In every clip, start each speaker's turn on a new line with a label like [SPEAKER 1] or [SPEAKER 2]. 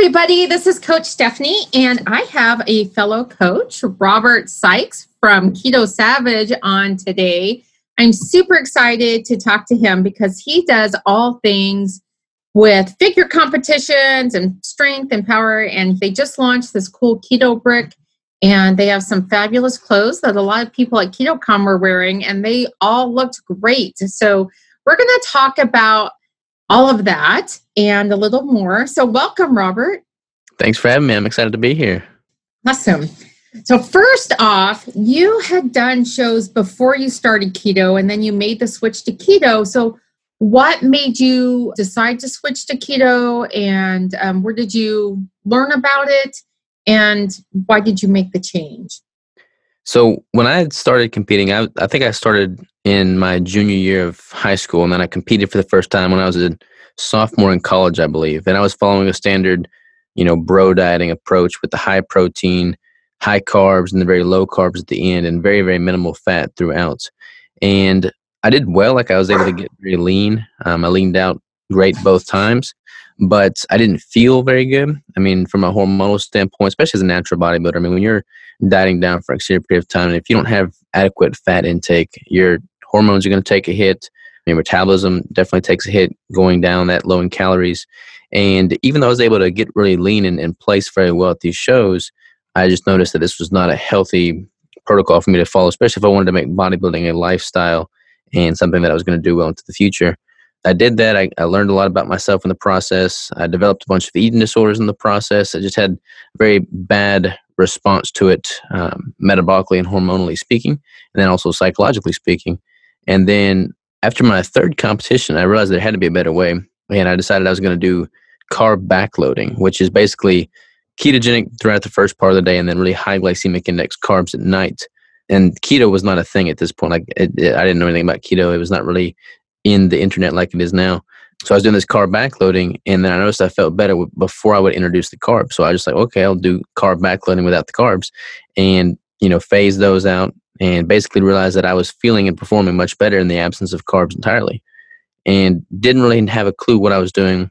[SPEAKER 1] everybody. This is Coach Stephanie, and I have a fellow coach, Robert Sykes from Keto Savage, on today. I'm super excited to talk to him because he does all things with figure competitions and strength and power. And they just launched this cool keto brick, and they have some fabulous clothes that a lot of people at KetoCon were wearing, and they all looked great. So, we're going to talk about all of that and a little more. So, welcome, Robert.
[SPEAKER 2] Thanks for having me. I'm excited to be here.
[SPEAKER 1] Awesome. So, first off, you had done shows before you started keto and then you made the switch to keto. So, what made you decide to switch to keto and um, where did you learn about it and why did you make the change?
[SPEAKER 2] So, when I started competing, I, I think I started in my junior year of high school, and then I competed for the first time when I was a sophomore in college, I believe. And I was following a standard, you know, bro dieting approach with the high protein, high carbs, and the very low carbs at the end, and very, very minimal fat throughout. And I did well. Like I was able to get very lean. Um, I leaned out great both times, but I didn't feel very good. I mean, from a hormonal standpoint, especially as a natural bodybuilder, I mean, when you're dieting down for an extended period of time, and if you don't have adequate fat intake, your hormones are going to take a hit. Your metabolism definitely takes a hit going down that low in calories. And even though I was able to get really lean and, and place very well at these shows, I just noticed that this was not a healthy protocol for me to follow, especially if I wanted to make bodybuilding a lifestyle and something that I was going to do well into the future. I did that. I, I, learned a lot about myself in the process. I developed a bunch of eating disorders in the process. I just had very bad response to it, um, metabolically and hormonally speaking, and then also psychologically speaking. And then after my third competition, I realized there had to be a better way. And I decided I was going to do carb backloading, which is basically ketogenic throughout the first part of the day and then really high glycemic index carbs at night. And keto was not a thing at this point. Like it, it, I didn't know anything about keto. It was not really in the internet like it is now. So I was doing this carb backloading, and then I noticed I felt better before I would introduce the carbs. So I just like, okay, I'll do carb backloading without the carbs, and you know, phase those out, and basically realized that I was feeling and performing much better in the absence of carbs entirely, and didn't really have a clue what I was doing.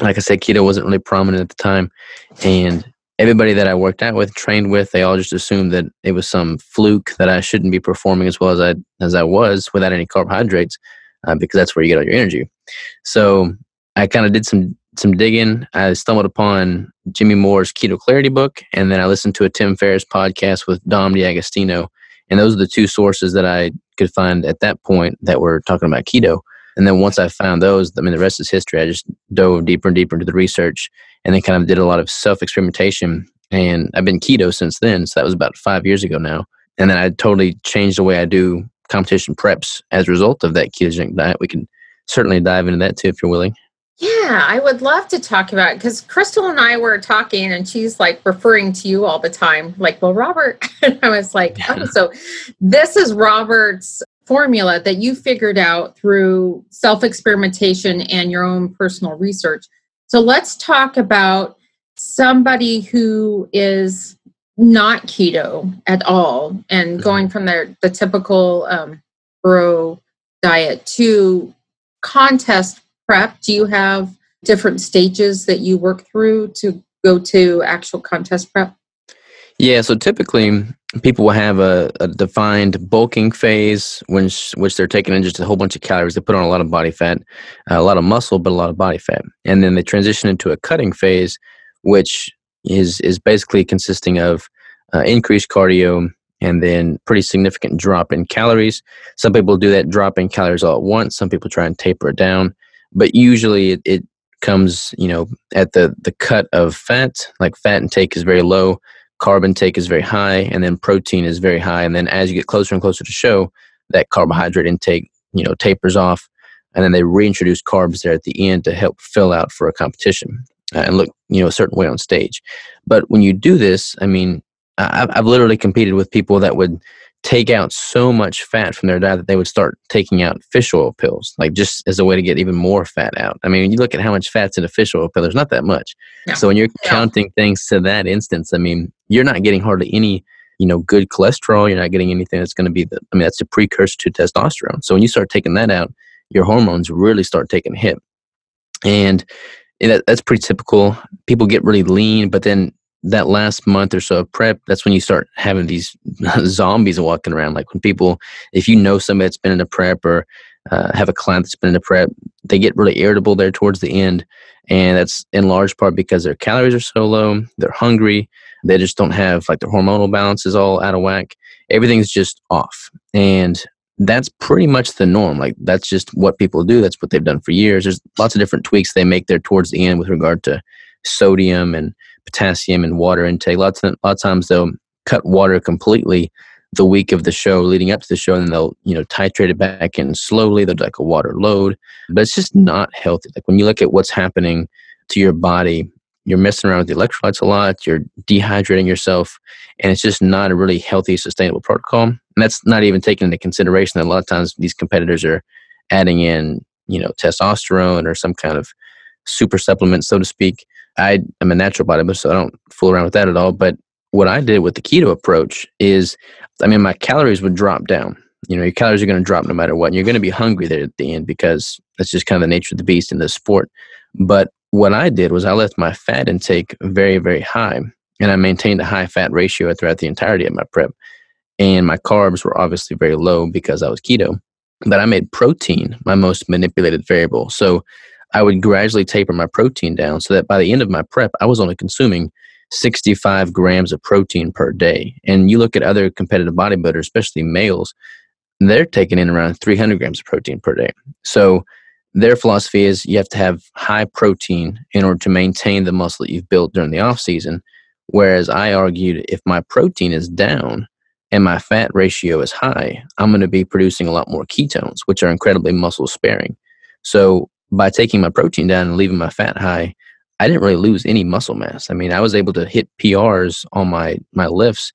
[SPEAKER 2] Like I said, keto wasn't really prominent at the time, and everybody that I worked out with, trained with, they all just assumed that it was some fluke that I shouldn't be performing as well as I as I was without any carbohydrates, uh, because that's where you get all your energy. So I kind of did some some digging. I stumbled upon Jimmy Moore's Keto Clarity book, and then I listened to a Tim Ferriss podcast with Dom D'Agostino. and those are the two sources that I could find at that point that were talking about keto. And then once I found those, I mean, the rest is history. I just dove deeper and deeper into the research, and then kind of did a lot of self experimentation. And I've been keto since then, so that was about five years ago now. And then I totally changed the way I do competition preps as a result of that ketogenic diet. We can certainly dive into that too if you're willing.
[SPEAKER 1] Yeah, I would love to talk about because Crystal and I were talking, and she's like referring to you all the time, like, "Well, Robert," and I was like, "Oh, so this is Robert's formula that you figured out through self experimentation and your own personal research." So let's talk about somebody who is not keto at all and mm-hmm. going from the the typical um, bro diet to contest prep? Do you have different stages that you work through to go to actual contest prep?
[SPEAKER 2] Yeah, so typically people will have a, a defined bulking phase, which which they're taking in just a whole bunch of calories. They put on a lot of body fat, a lot of muscle, but a lot of body fat, and then they transition into a cutting phase, which is is basically consisting of uh, increased cardio, and then pretty significant drop in calories. Some people do that drop in calories all at once. Some people try and taper it down, but usually it, it comes, you know, at the the cut of fat. Like fat intake is very low, carb intake is very high, and then protein is very high. And then as you get closer and closer to show, that carbohydrate intake, you know, tapers off, and then they reintroduce carbs there at the end to help fill out for a competition uh, and look, you know, a certain way on stage. But when you do this, I mean, I've, I've literally competed with people that would take out so much fat from their diet that they would start taking out fish oil pills, like just as a way to get even more fat out. I mean, when you look at how much fat's in a fish oil pill, there's not that much. No. So when you're no. counting things to that instance, I mean, you're not getting hardly any, you know, good cholesterol. You're not getting anything that's going to be the, I mean, that's a precursor to testosterone. So when you start taking that out, your hormones really start taking a hit. And that, that's pretty typical. People get really lean, but then that last month or so of prep, that's when you start having these zombies walking around. Like when people, if you know somebody that's been in a prep or uh, have a client that's been in a prep, they get really irritable there towards the end. And that's in large part because their calories are so low, they're hungry, they just don't have like their hormonal balance is all out of whack. Everything's just off. And that's pretty much the norm. Like that's just what people do. That's what they've done for years. There's lots of different tweaks they make there towards the end with regard to sodium and potassium and water intake. Lots of, a lot of times they'll cut water completely the week of the show leading up to the show and they'll you know titrate it back in slowly. They'll do like a water load. But it's just not healthy. Like when you look at what's happening to your body you're messing around with the electrolytes a lot. You're dehydrating yourself and it's just not a really healthy sustainable protocol. And that's not even taking into consideration that a lot of times these competitors are adding in you know testosterone or some kind of super supplement so to speak I am a natural bodybuilder, so I don't fool around with that at all. But what I did with the keto approach is, I mean, my calories would drop down. You know, your calories are going to drop no matter what. And you're going to be hungry there at the end because that's just kind of the nature of the beast in this sport. But what I did was I left my fat intake very, very high. And I maintained a high fat ratio throughout the entirety of my prep. And my carbs were obviously very low because I was keto. But I made protein my most manipulated variable. So I would gradually taper my protein down so that by the end of my prep, I was only consuming 65 grams of protein per day. And you look at other competitive bodybuilders, especially males, they're taking in around 300 grams of protein per day. So their philosophy is you have to have high protein in order to maintain the muscle that you've built during the off season. Whereas I argued if my protein is down and my fat ratio is high, I'm going to be producing a lot more ketones, which are incredibly muscle sparing. So by taking my protein down and leaving my fat high, I didn't really lose any muscle mass. I mean, I was able to hit PRs on my my lifts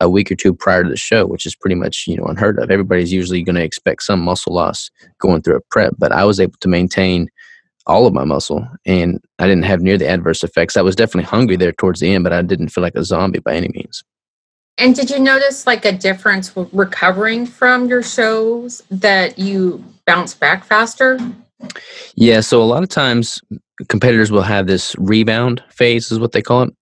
[SPEAKER 2] a week or two prior to the show, which is pretty much you know unheard of. Everybody's usually going to expect some muscle loss going through a prep, but I was able to maintain all of my muscle, and I didn't have near the adverse effects. I was definitely hungry there towards the end, but I didn't feel like a zombie by any means.
[SPEAKER 1] And did you notice like a difference recovering from your shows that you bounce back faster?
[SPEAKER 2] Yeah, so a lot of times competitors will have this rebound phase, is what they call it.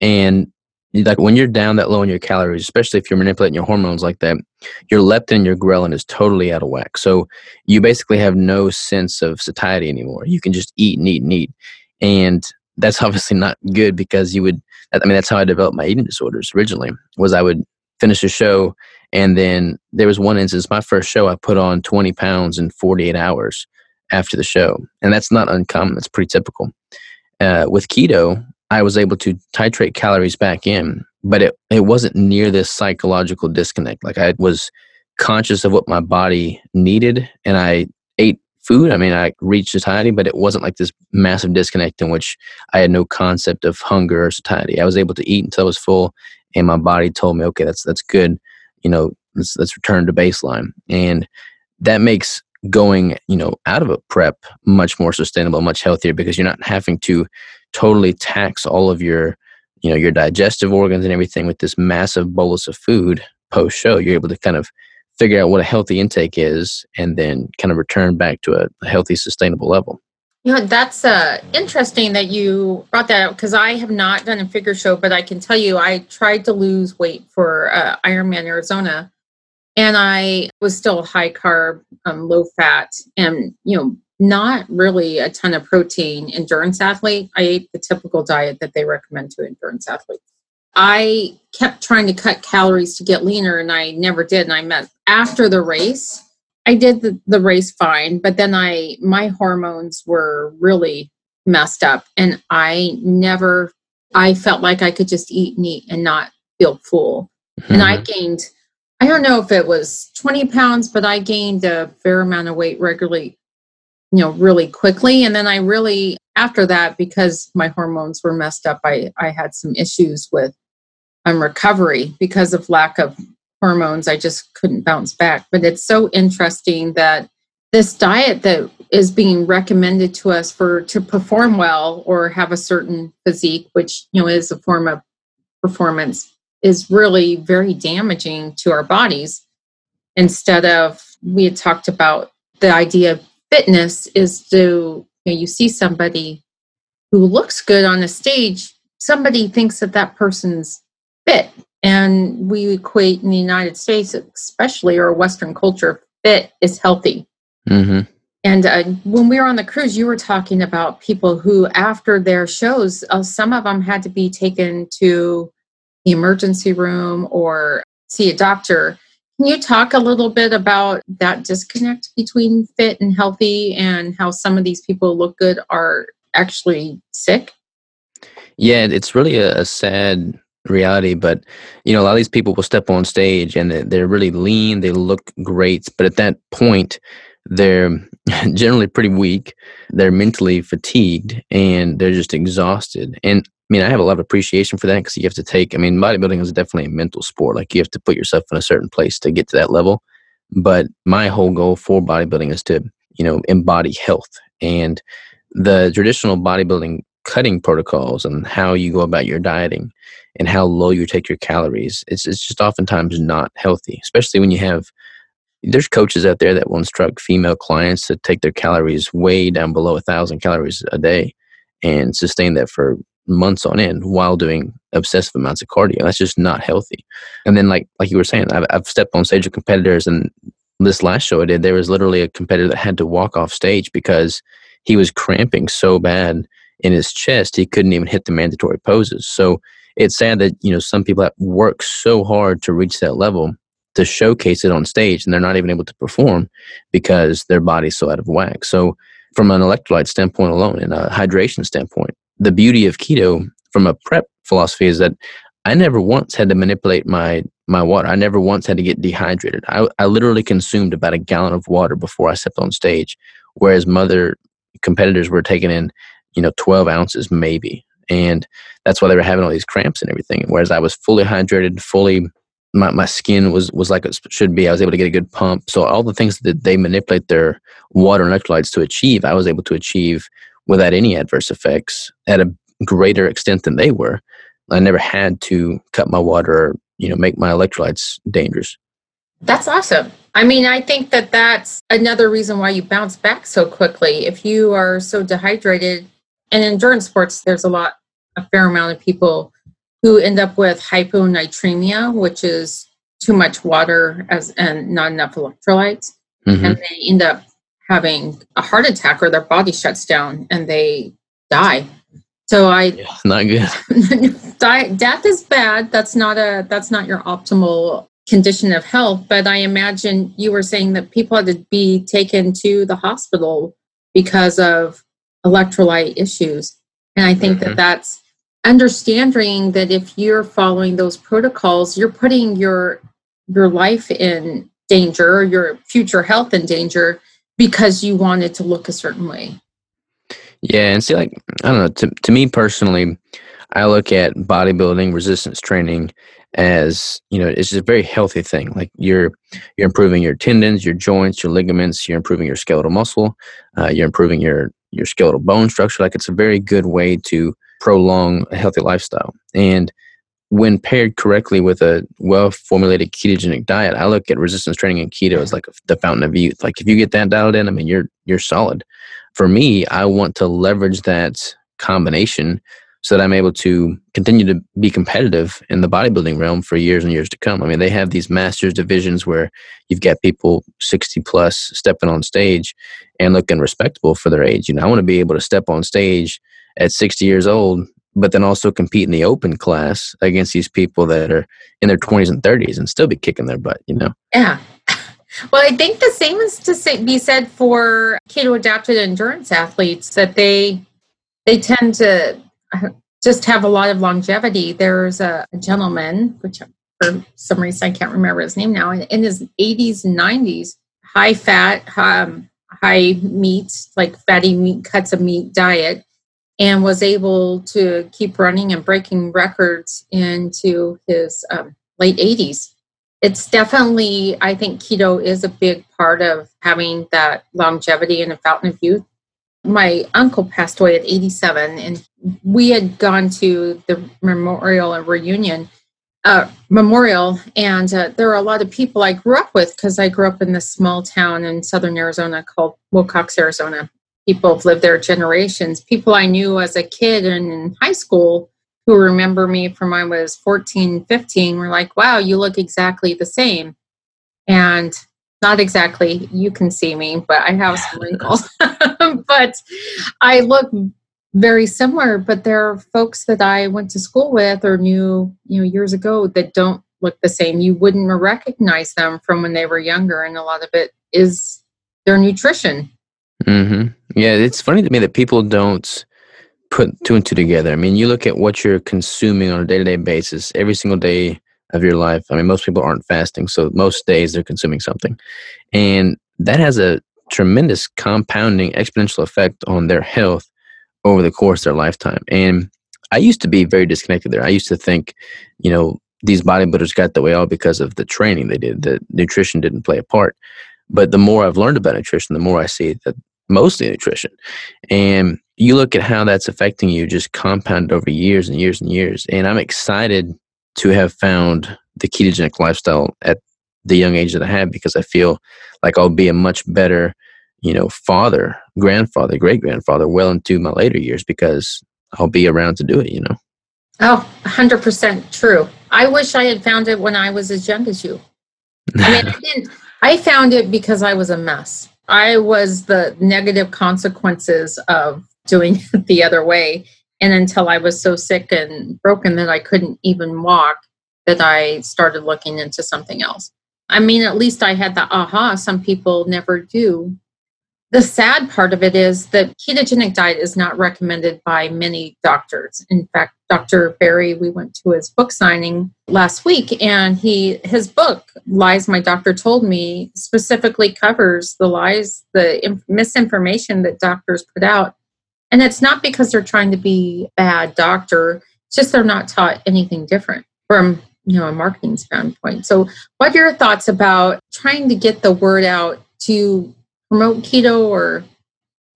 [SPEAKER 2] And like when you're down that low in your calories, especially if you're manipulating your hormones like that, your leptin and your ghrelin is totally out of whack. So you basically have no sense of satiety anymore. You can just eat and eat and eat. And that's obviously not good because you would, I mean, that's how I developed my eating disorders originally, was I would finish a show and then there was one instance, my first show, I put on 20 pounds in 48 hours after the show. And that's not uncommon, it's pretty typical. Uh, with keto, I was able to titrate calories back in, but it, it wasn't near this psychological disconnect. Like I was conscious of what my body needed and I ate food. I mean, I reached satiety, but it wasn't like this massive disconnect in which I had no concept of hunger or satiety. I was able to eat until I was full and my body told me, okay, that's, that's good. You know, let's, let's return to baseline. And that makes going you know out of a prep much more sustainable much healthier because you're not having to totally tax all of your you know your digestive organs and everything with this massive bolus of food post show you're able to kind of figure out what a healthy intake is and then kind of return back to a, healthy sustainable level.
[SPEAKER 1] You know that's uh, interesting that you brought that up because i have not done a figure show but i can tell you i tried to lose weight for uh, ironman arizona and I was still high carb, um, low fat, and you know, not really a ton of protein. Endurance athlete. I ate the typical diet that they recommend to endurance athletes. I kept trying to cut calories to get leaner, and I never did. And I met after the race. I did the, the race fine, but then I my hormones were really messed up, and I never. I felt like I could just eat and eat and not feel full, mm-hmm. and I mm-hmm. gained I don't know if it was 20 pounds, but I gained a fair amount of weight regularly, you know, really quickly. And then I really, after that, because my hormones were messed up, I, I had some issues with um, recovery because of lack of hormones. I just couldn't bounce back. But it's so interesting that this diet that is being recommended to us for to perform well or have a certain physique, which you know is a form of performance is really very damaging to our bodies. Instead of, we had talked about the idea of fitness is to, you, know, you see somebody who looks good on a stage, somebody thinks that that person's fit. And we equate in the United States, especially our Western culture, fit is healthy.
[SPEAKER 2] Mm-hmm.
[SPEAKER 1] And uh, when we were on the cruise, you were talking about people who, after their shows, uh, some of them had to be taken to the emergency room or see a doctor. Can you talk a little bit about that disconnect between fit and healthy and how some of these people look good are actually sick?
[SPEAKER 2] Yeah, it's really a, a sad reality but you know a lot of these people will step on stage and they're really lean they look great but at that point they're generally pretty weak. They're mentally fatigued and they're just exhausted. And i mean i have a lot of appreciation for that because you have to take i mean bodybuilding is definitely a mental sport. Like you have to put yourself in a certain place to get to that level. But my whole goal for bodybuilding is to you know embody health. And the traditional bodybuilding cutting protocols and how you go about your dieting and how low you take your calories it's, it's just oftentimes not healthy especially when you have there's coaches out there that will instruct female clients to take their calories way down below a thousand calories a day and sustain that for months on end while doing obsessive amounts of cardio. That's just not healthy. And then, like like you were saying, I've, I've stepped on stage with competitors, and this last show I did, there was literally a competitor that had to walk off stage because he was cramping so bad in his chest he couldn't even hit the mandatory poses. So it's sad that you know some people that work so hard to reach that level to showcase it on stage and they're not even able to perform because their body's so out of whack. So from an electrolyte standpoint alone and a hydration standpoint, the beauty of keto from a prep philosophy is that I never once had to manipulate my my water. I never once had to get dehydrated. I, I literally consumed about a gallon of water before I stepped on stage, whereas mother competitors were taking in, you know, 12 ounces maybe. And that's why they were having all these cramps and everything. Whereas I was fully hydrated, fully my, my skin was was like it should be. I was able to get a good pump. So all the things that they manipulate their water and electrolytes to achieve, I was able to achieve without any adverse effects at a greater extent than they were. I never had to cut my water or you know make my electrolytes dangerous.
[SPEAKER 1] That's awesome. I mean, I think that that's another reason why you bounce back so quickly. If you are so dehydrated, and in endurance sports, there's a lot, a fair amount of people who end up with hyponatremia, which is too much water as and not enough electrolytes, mm-hmm. and they end up having a heart attack or their body shuts down and they die. So I
[SPEAKER 2] yeah, not good.
[SPEAKER 1] die, death is bad. That's not a that's not your optimal condition of health. But I imagine you were saying that people had to be taken to the hospital because of electrolyte issues, and I think mm-hmm. that that's understanding that if you're following those protocols, you're putting your your life in danger your future health in danger because you wanted to look a certain way.
[SPEAKER 2] Yeah, and see, like I don't know. To to me personally, I look at bodybuilding, resistance training as you know, it's a very healthy thing. Like you're you're improving your tendons, your joints, your ligaments. You're improving your skeletal muscle. Uh, you're improving your your skeletal bone structure. Like it's a very good way to prolong a healthy lifestyle. And when paired correctly with a well formulated ketogenic diet, I look at resistance training and keto as like the fountain of youth. Like if you get that dialed in, I mean, you're you're solid. For me, I want to leverage that combination so that I'm able to continue to be competitive in the bodybuilding realm for years and years to come. I mean, they have these masters divisions where you've got people 60 plus stepping on stage and looking respectable for their age. You know, I want to be able to step on stage at 60 years old, but then also compete in the open class against these people that are in their 20s and 30s and still be kicking their butt, you know?
[SPEAKER 1] Yeah. Well, I think the same is to say, be said for keto adapted endurance athletes that they they tend to just have a lot of longevity. There's a, gentleman, which for some reason I can't remember his name now, in, in his 80s and 90s, high fat, um, high meat, like fatty meat cuts of meat diet and was able to keep running and breaking records into his um, late 80s. It's definitely, I think keto is a big part of having that longevity and a fountain of youth. My uncle passed away at 87, and we had gone to the memorial and reunion uh, memorial, and uh, there are a lot of people I grew up with because I grew up in this small town in southern Arizona called Willcox, Arizona people have lived there generations. People I knew as a kid and in high school who remember me from when I was 14, 15 were like, wow, you look exactly the same. And not exactly, you can see me, but I have some wrinkles. but I look very similar. But there are folks that I went to school with or knew, you know, years ago that don't look the same. You wouldn't recognize them from when they were younger. And a lot of it is their nutrition.
[SPEAKER 2] Mm-hmm. Yeah, it's funny to me that people don't put two and two together. I mean, you look at what you're consuming on a day to day basis every single day of your life. I mean, most people aren't fasting, so most days they're consuming something. And that has a tremendous compounding exponential effect on their health over the course of their lifetime. And I used to be very disconnected there. I used to think, you know, these bodybuilders got the way all because of the training they did. The nutrition didn't play a part. But the more I've learned about nutrition, the more I see that mostly nutrition. And you look at how that's affecting you just compounded over years and years and years. And I'm excited to have found the ketogenic lifestyle at the young age that I have because I feel like I'll be a much better, you know, father, grandfather, great grandfather well into my later years because I'll be around to do it, you know.
[SPEAKER 1] Oh, 100% true. I wish I had found it when I was as young as you. I mean, I didn't I found it because I was a mess. I was the negative consequences of doing it the other way. And until I was so sick and broken that I couldn't even walk, that I started looking into something else. I mean, at least I had the aha, some people never do. The sad part of it is that ketogenic diet is not recommended by many doctors. In fact, Dr. Berry, we went to his book signing last week, and he his book, Lies My Doctor Told Me, specifically covers the lies, the misinformation that doctors put out and it's not because they're trying to be bad doctor, it's just they're not taught anything different from you know a marketing standpoint. So what are your thoughts about trying to get the word out to promote keto or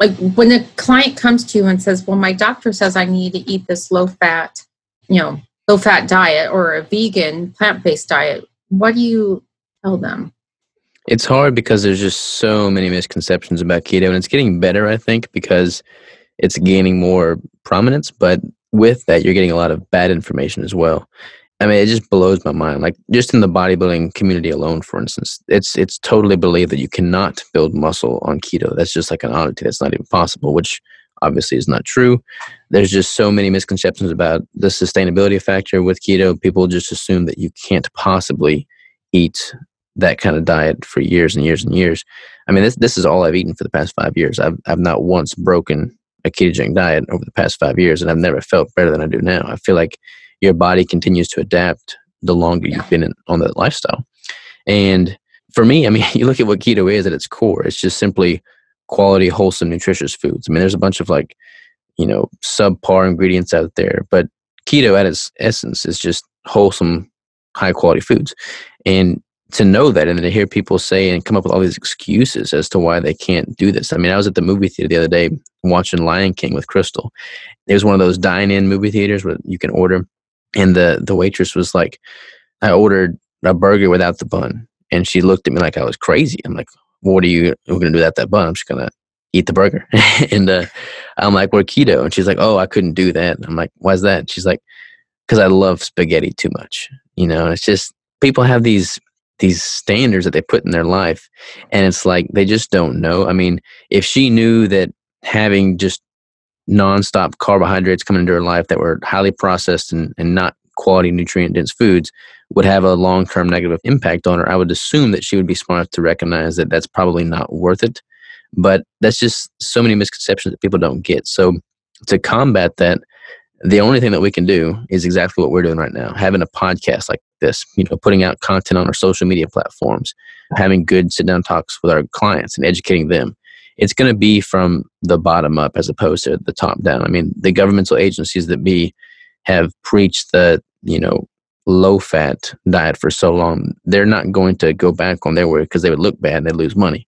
[SPEAKER 1] like when a client comes to you and says, Well, my doctor says I need to eat this low fat, you know, low fat diet or a vegan plant based diet, what do you tell them?
[SPEAKER 2] It's hard because there's just so many misconceptions about keto and it's getting better, I think, because it's gaining more prominence. But with that, you're getting a lot of bad information as well. I mean, it just blows my mind. Like just in the bodybuilding community alone, for instance, it's it's totally believed that you cannot build muscle on keto. That's just like an oddity. That's not even possible, which obviously is not true. There's just so many misconceptions about the sustainability factor with keto. People just assume that you can't possibly eat that kind of diet for years and years and years. I mean, this this is all I've eaten for the past five years. I've I've not once broken a ketogenic diet over the past five years, and I've never felt better than I do now. I feel like your body continues to adapt the longer you've been in, on that lifestyle. And for me, I mean, you look at what keto is at its core, it's just simply quality, wholesome, nutritious foods. I mean, there's a bunch of like, you know, subpar ingredients out there, but keto at its essence is just wholesome, high quality foods. And to know that and to hear people say and come up with all these excuses as to why they can't do this. I mean, I was at the movie theater the other day watching Lion King with Crystal. It was one of those dine-in movie theaters where you can order, and the the waitress was like, "I ordered a burger without the bun," and she looked at me like I was crazy. I'm like, "What are you? We're gonna do that that bun? I'm just gonna eat the burger." and uh, I'm like, "We're keto," and she's like, "Oh, I couldn't do that." I'm like, "Why's that?" And she's like, "Because I love spaghetti too much." You know, and it's just people have these these standards that they put in their life and it's like they just don't know i mean if she knew that having just nonstop carbohydrates coming into her life that were highly processed and, and not quality nutrient dense foods would have a long-term negative impact on her. I would assume that she would be smart enough to recognize that that's probably not worth it but that's just so many misconceptions that people don't get. So to combat that the only thing that we can do is exactly what we're doing right now having a podcast like this you know putting out content on our social media platforms having good sit down talks with our clients and educating them it's going to be from the bottom up as opposed to the top down i mean the governmental agencies that be have preached the you know low fat diet for so long they're not going to go back on their word because they would look bad and they lose money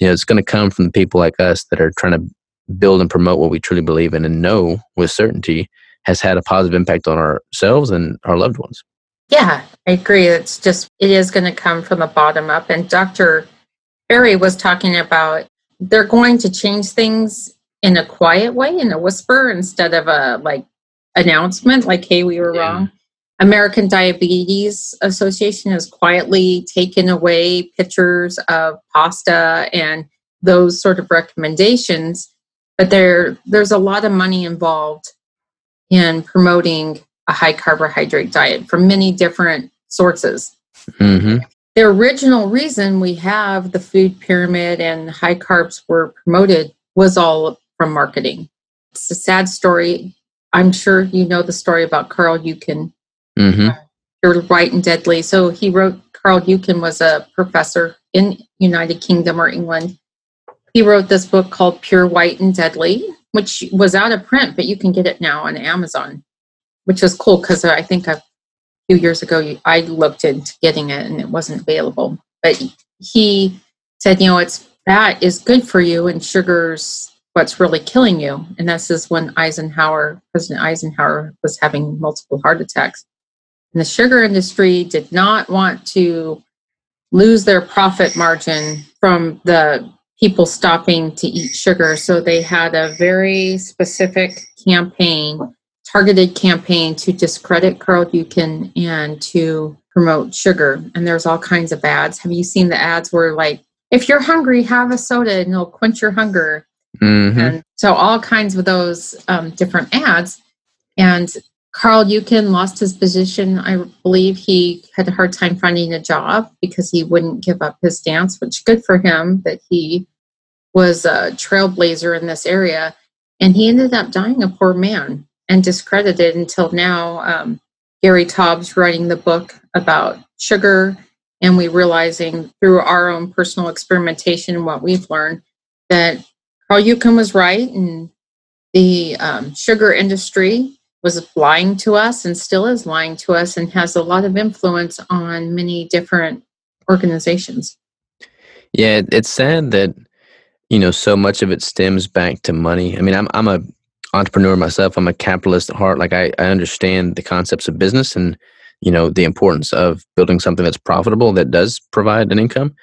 [SPEAKER 2] you know it's going to come from the people like us that are trying to build and promote what we truly believe in and know with certainty has had a positive impact on ourselves and our loved ones.
[SPEAKER 1] Yeah, I agree. It's just, it is going to come from the bottom up. And Dr. Berry was talking about they're going to change things in a quiet way, in a whisper, instead of a like announcement, like, hey, we were yeah. wrong. American Diabetes Association has quietly taken away pictures of pasta and those sort of recommendations, but there there's a lot of money involved in promoting a high carbohydrate diet from many different sources. Mm-hmm. The original reason we have the food pyramid and high carbs were promoted was all from marketing. It's a sad story. I'm sure you know the story about Carl Eucken Mm-hmm. Uh, Pure White and Deadly. So he wrote, Carl Eucken was a professor in United Kingdom or England. He wrote this book called Pure White and Deadly, which was out of print, but you can get it now on Amazon, which is cool because I think a few years ago I looked into getting it and it wasn't available. But he said, you know, it's that is good for you and sugar's what's really killing you. And this is when Eisenhower, President Eisenhower, was having multiple heart attacks. And the sugar industry did not want to lose their profit margin from the people stopping to eat sugar. So they had a very specific campaign, targeted campaign to discredit Carl Eucken and to promote sugar. And there's all kinds of ads. Have you seen the ads where like, if you're hungry, have a soda and it'll quench your hunger. Mm-hmm. And so all kinds of those um, different ads. And Carl Eucken lost his position. I believe he had a hard time finding a job because he wouldn't give up his dance, which good for him that he was a trailblazer in this area. And he ended up dying a poor man and discredited until now. Um, Gary Taubes writing the book about sugar, and we realizing through our own personal experimentation and what we've learned that Carl Eucken was right, and the um, sugar industry was lying to us and still is lying to us and has a lot of influence on many different organizations.
[SPEAKER 2] Yeah, it's sad that you know so much of it stems back to money. I mean, I'm I'm a entrepreneur myself. I'm a capitalist at heart. Like I, I understand the concepts of business and you know the importance of building something that's profitable that does provide an income,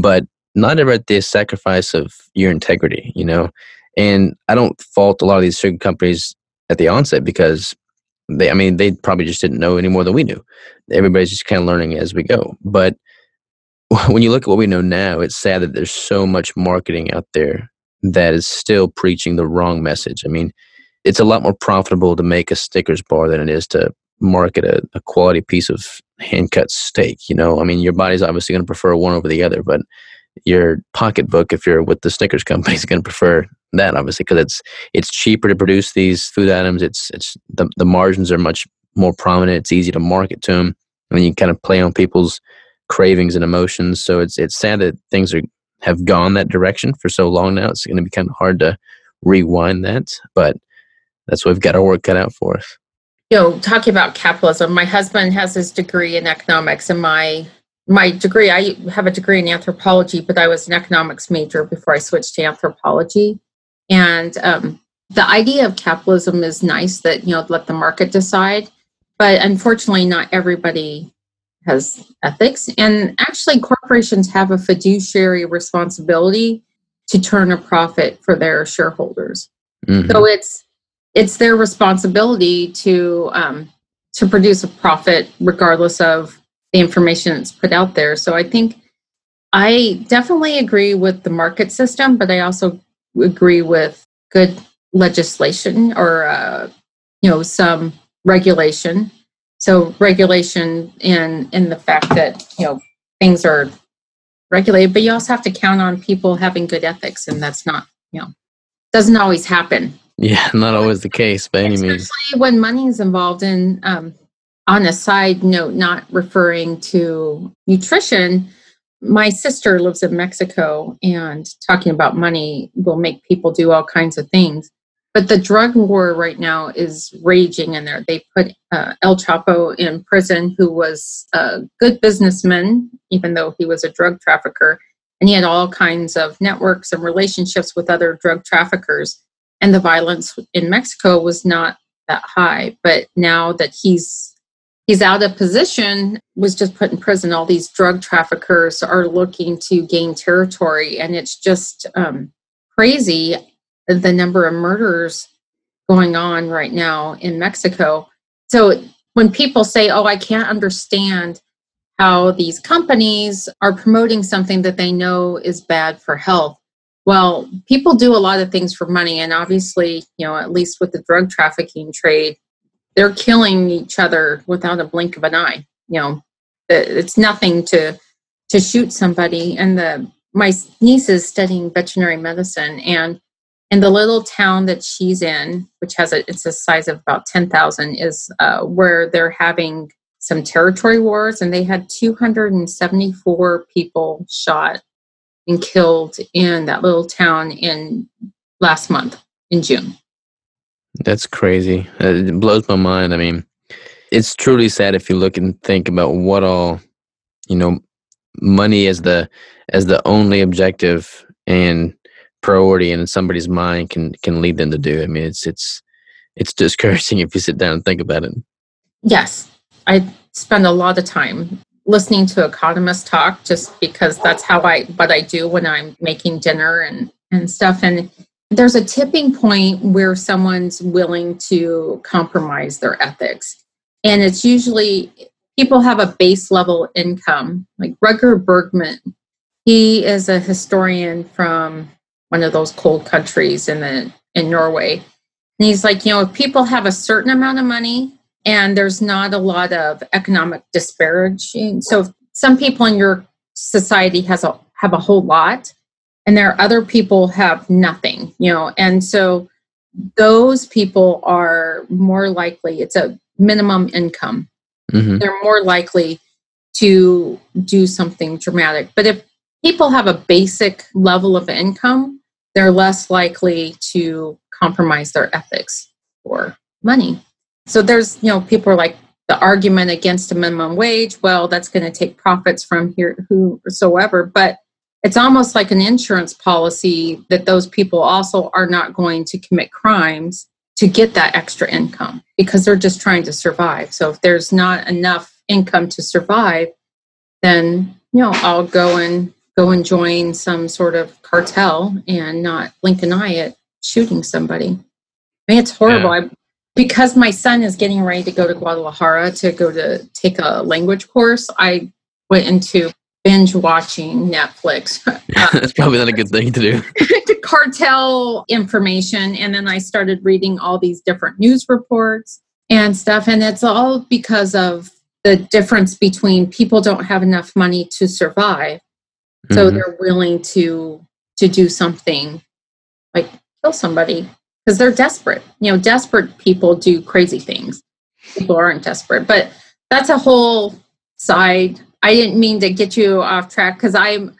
[SPEAKER 2] but not ever at the sacrifice of your integrity. You know, and I don't fault a lot of these sugar companies at the onset because they, I mean, they probably just didn't know any more than we knew. Everybody's just kind of learning as we go. But when you look at what we know now, it's sad that there's so much marketing out there that is still preaching the wrong message. I mean, it's a lot more profitable to make a Snickers bar than it is to market a, a quality piece of hand cut steak. You know, I mean, your body's obviously going to prefer one over the other, but your pocketbook, if you're with the Snickers company, is going to prefer that obviously because it's it's cheaper to produce these food items. It's it's the the margins are much more prominent. It's easy to market to them, and you kind of play on people's cravings and emotions. So it's it's sad that things are have gone that direction for so long now. It's going to be kind of hard to rewind that, but that's what we've got our work cut out for us.
[SPEAKER 1] You know, talking about capitalism, my husband has his degree in economics, and my my degree, I have a degree in anthropology, but I was an economics major before I switched to anthropology. And um, the idea of capitalism is nice that, you know, let the market decide. But unfortunately, not everybody has ethics. And actually, corporations have a fiduciary responsibility to turn a profit for their shareholders. Mm-hmm. So it's it's their responsibility to um, to produce a profit regardless of the information that's put out there. So I think I definitely agree with the market system, but I also agree with good legislation or uh, you know some regulation. So regulation in in the fact that you know things are regulated, but you also have to count on people having good ethics, and that's not you know doesn't always happen.
[SPEAKER 2] Yeah, not always the case by any means.
[SPEAKER 1] Especially when money is involved. And um, on a side note, not referring to nutrition, my sister lives in Mexico and talking about money will make people do all kinds of things. But the drug war right now is raging in there. They put uh, El Chapo in prison, who was a good businessman, even though he was a drug trafficker. And he had all kinds of networks and relationships with other drug traffickers. And the violence in Mexico was not that high. But now that he's he's out of position, was just put in prison. All these drug traffickers are looking to gain territory, and it's just um, crazy. the number of murders going on right now in Mexico. So when people say, "Oh, I can't understand how these companies are promoting something that they know is bad for health," well, people do a lot of things for money, and obviously, you know, at least with the drug trafficking trade, they're killing each other without a blink of an eye. You know, it's nothing to to shoot somebody. And the my niece is studying veterinary medicine, and in the little town that she's in, which has a it's a size of about ten thousand, is uh, where they're having some territory wars, and they had two hundred and seventy four people shot and killed in that little town in last month in June.
[SPEAKER 2] That's crazy. Uh, it blows my mind. I mean, it's truly sad if you look and think about what all, you know, money as the as the only objective and priority in somebody's mind can can lead them to do. I mean, it's it's it's discouraging if you sit down and think about it.
[SPEAKER 1] Yes, I spend a lot of time listening to economists talk just because that's how I what I do when I'm making dinner and and stuff. And there's a tipping point where someone's willing to compromise their ethics. And it's usually people have a base level income like Rutger Bregman. He is a historian from one of those cold countries in the in Norway. And he's like you know if people have a certain amount of money and there's not a lot of economic disparaging. So some people in your society has a have a whole lot, and there are other people have nothing, you know, and so those people are more likely. It's a minimum income. Mm-hmm. They're more likely to do something dramatic. But if people have a basic level of income, they're less likely to compromise their ethics for money. So there's, you know, people are like the argument against a minimum wage. Well, that's going to take profits from here, whosoever. But it's almost like an insurance policy that those people also are not going to commit crimes to get that extra income because they're just trying to survive. So if there's not enough income to survive, then you know I'll go and go and join some sort of cartel and not blink an eye at shooting somebody. I mean, it's horrible. Yeah because my son is getting ready to go to Guadalajara to go to take a language course, I went into binge watching Netflix.
[SPEAKER 2] That's probably not a good thing to do.
[SPEAKER 1] to cartel information. And then I started reading all these different news reports and stuff. And it's all because of the difference between people don't have enough money to survive. So mm-hmm. they're willing to to do something like kill somebody because they're desperate. You know, desperate people do crazy things. People aren't desperate, but that's a whole side. I didn't mean to get you off track because I'm.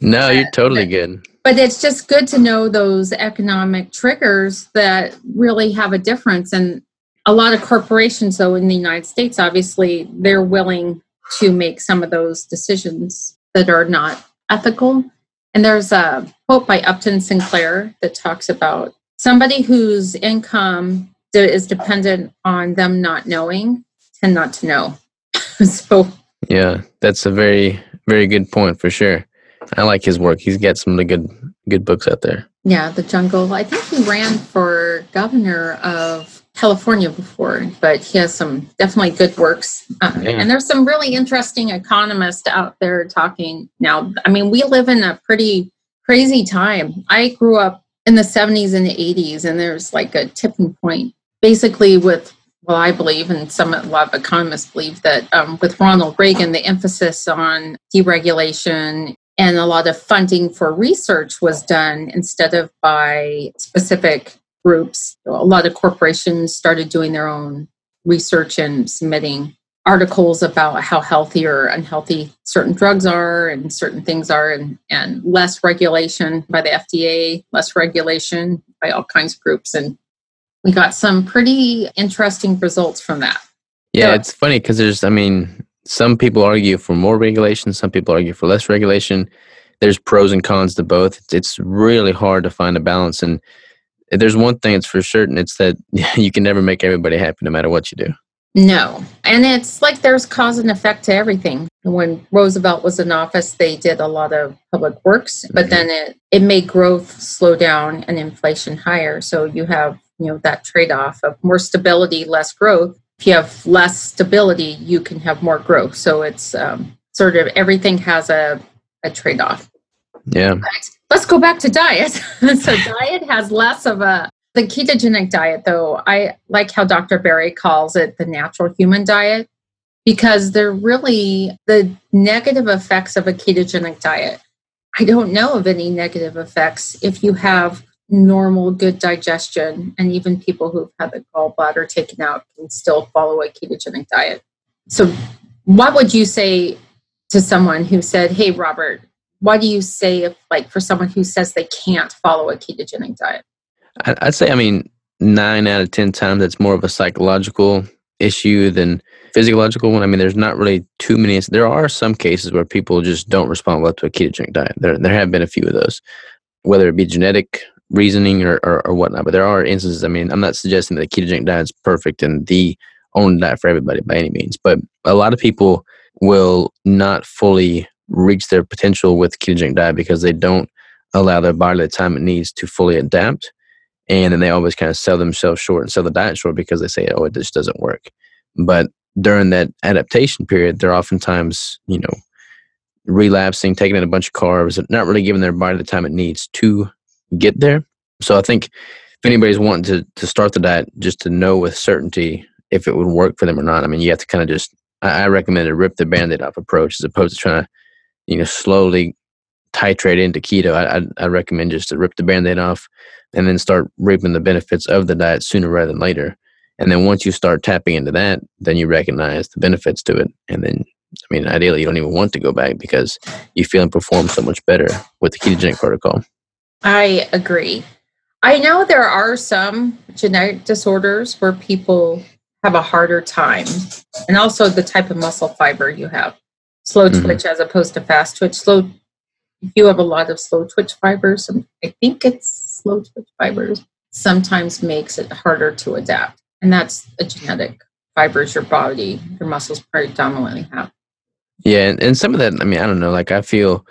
[SPEAKER 2] No, you're totally good.
[SPEAKER 1] But it's just good to know those economic triggers that really have a difference. And a lot of corporations, though, in the United States, obviously, they're willing to make some of those decisions that are not ethical. And there's a quote by Upton Sinclair that talks about somebody whose income is dependent on them not knowing tend not to know. so
[SPEAKER 2] yeah, that's a very very good point for sure. I like his work. He's got some of the good good books out there.
[SPEAKER 1] Yeah, The Jungle. I think he ran for governor of California before, but he has some definitely good works. Uh, yeah. And there's some really interesting economists out there talking now. I mean, we live in a pretty crazy time. I grew up in the 70s and the 80s, and there's like a tipping point. Basically, with well, I believe, and some a lot of economists believe that um, with Ronald Reagan, the emphasis on deregulation and a lot of funding for research was done instead of by specific groups. A lot of corporations started doing their own research and submitting articles about how healthy or unhealthy certain drugs are and certain things are and, and less regulation by the fda less regulation by all kinds of groups. And we got some pretty interesting results from that.
[SPEAKER 2] Yeah so, it's funny because there's i mean some people argue for more regulation some people argue for less regulation. There's pros and cons to both. It's, it's really hard to find a balance. And there's one thing that's for certain it's that you can never make everybody happy no matter what you do
[SPEAKER 1] No. And it's like there's cause and effect to everything. When Roosevelt was in office, they did a lot of public works, but then it, it made growth slow down and inflation higher. So you have, you know, that trade-off of more stability, less growth. If you have less stability, you can have more growth. So it's um, sort of everything has a, a trade-off.
[SPEAKER 2] Yeah.
[SPEAKER 1] But let's go back to diet. so diet has less of a the ketogenic diet, though, I like how Dr. Berry calls it the natural human diet because they're really the negative effects of a ketogenic diet. I don't know of any negative effects if you have normal, good digestion, and even people who've had the gallbladder taken out can still follow a ketogenic diet. So, what would you say to someone who said, Hey, Robert, what do you say if, like, for someone who says they can't follow a ketogenic diet?
[SPEAKER 2] I'd say, I mean, nine out of 10 times that's more of a psychological issue than physiological one. I mean, there's not really too many. There are some cases where people just don't respond well to a ketogenic diet. There, there have been a few of those, whether it be genetic reasoning or, or, or whatnot. But there are instances, I mean, I'm not suggesting that the ketogenic diet is perfect and the only diet for everybody by any means. But a lot of people will not fully reach their potential with ketogenic diet because they don't allow their body the time it needs to fully adapt and then they always kind of sell themselves short and sell the diet short because they say, "Oh, it just doesn't work." But during that adaptation period, they're oftentimes, you know, relapsing, taking in a bunch of carbs, not really giving their body the time it needs to get there. So I think if anybody's wanting to to start the diet, just to know with certainty if it would work for them or not. I mean, you have to kind of just. I, I recommend a rip the band-aid off approach as opposed to trying to, you know, slowly titrate into keto. I, I, I recommend just to rip the band-aid off and then start reaping the benefits of the diet sooner rather than later. And then once you start tapping into that, then you recognize the benefits to it. And then, I mean, ideally, you don't even want to go back because you feel and perform so much better with the ketogenic protocol.
[SPEAKER 1] I agree. I know there are some genetic disorders where people have a harder time, and also the type of muscle fiber you have slow mm-hmm. twitch as opposed to fast twitch. Slow, you have a lot of slow twitch fibers. I think it's slow twitch fibers sometimes makes it harder to adapt. And that's a genetic fibers your body, your muscles predominantly have.
[SPEAKER 2] Yeah, and, and some of that, I mean, I don't know, like I feel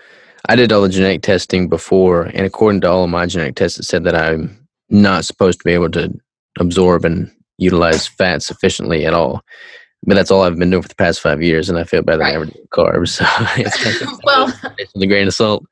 [SPEAKER 2] I did all the genetic testing before, and according to all of my genetic tests, it said that I'm not supposed to be able to absorb and utilize fat sufficiently at all. But that's all I've been doing for the past five years, and I feel better right. than ever did carbs. So it's kind of well, a grain of salt.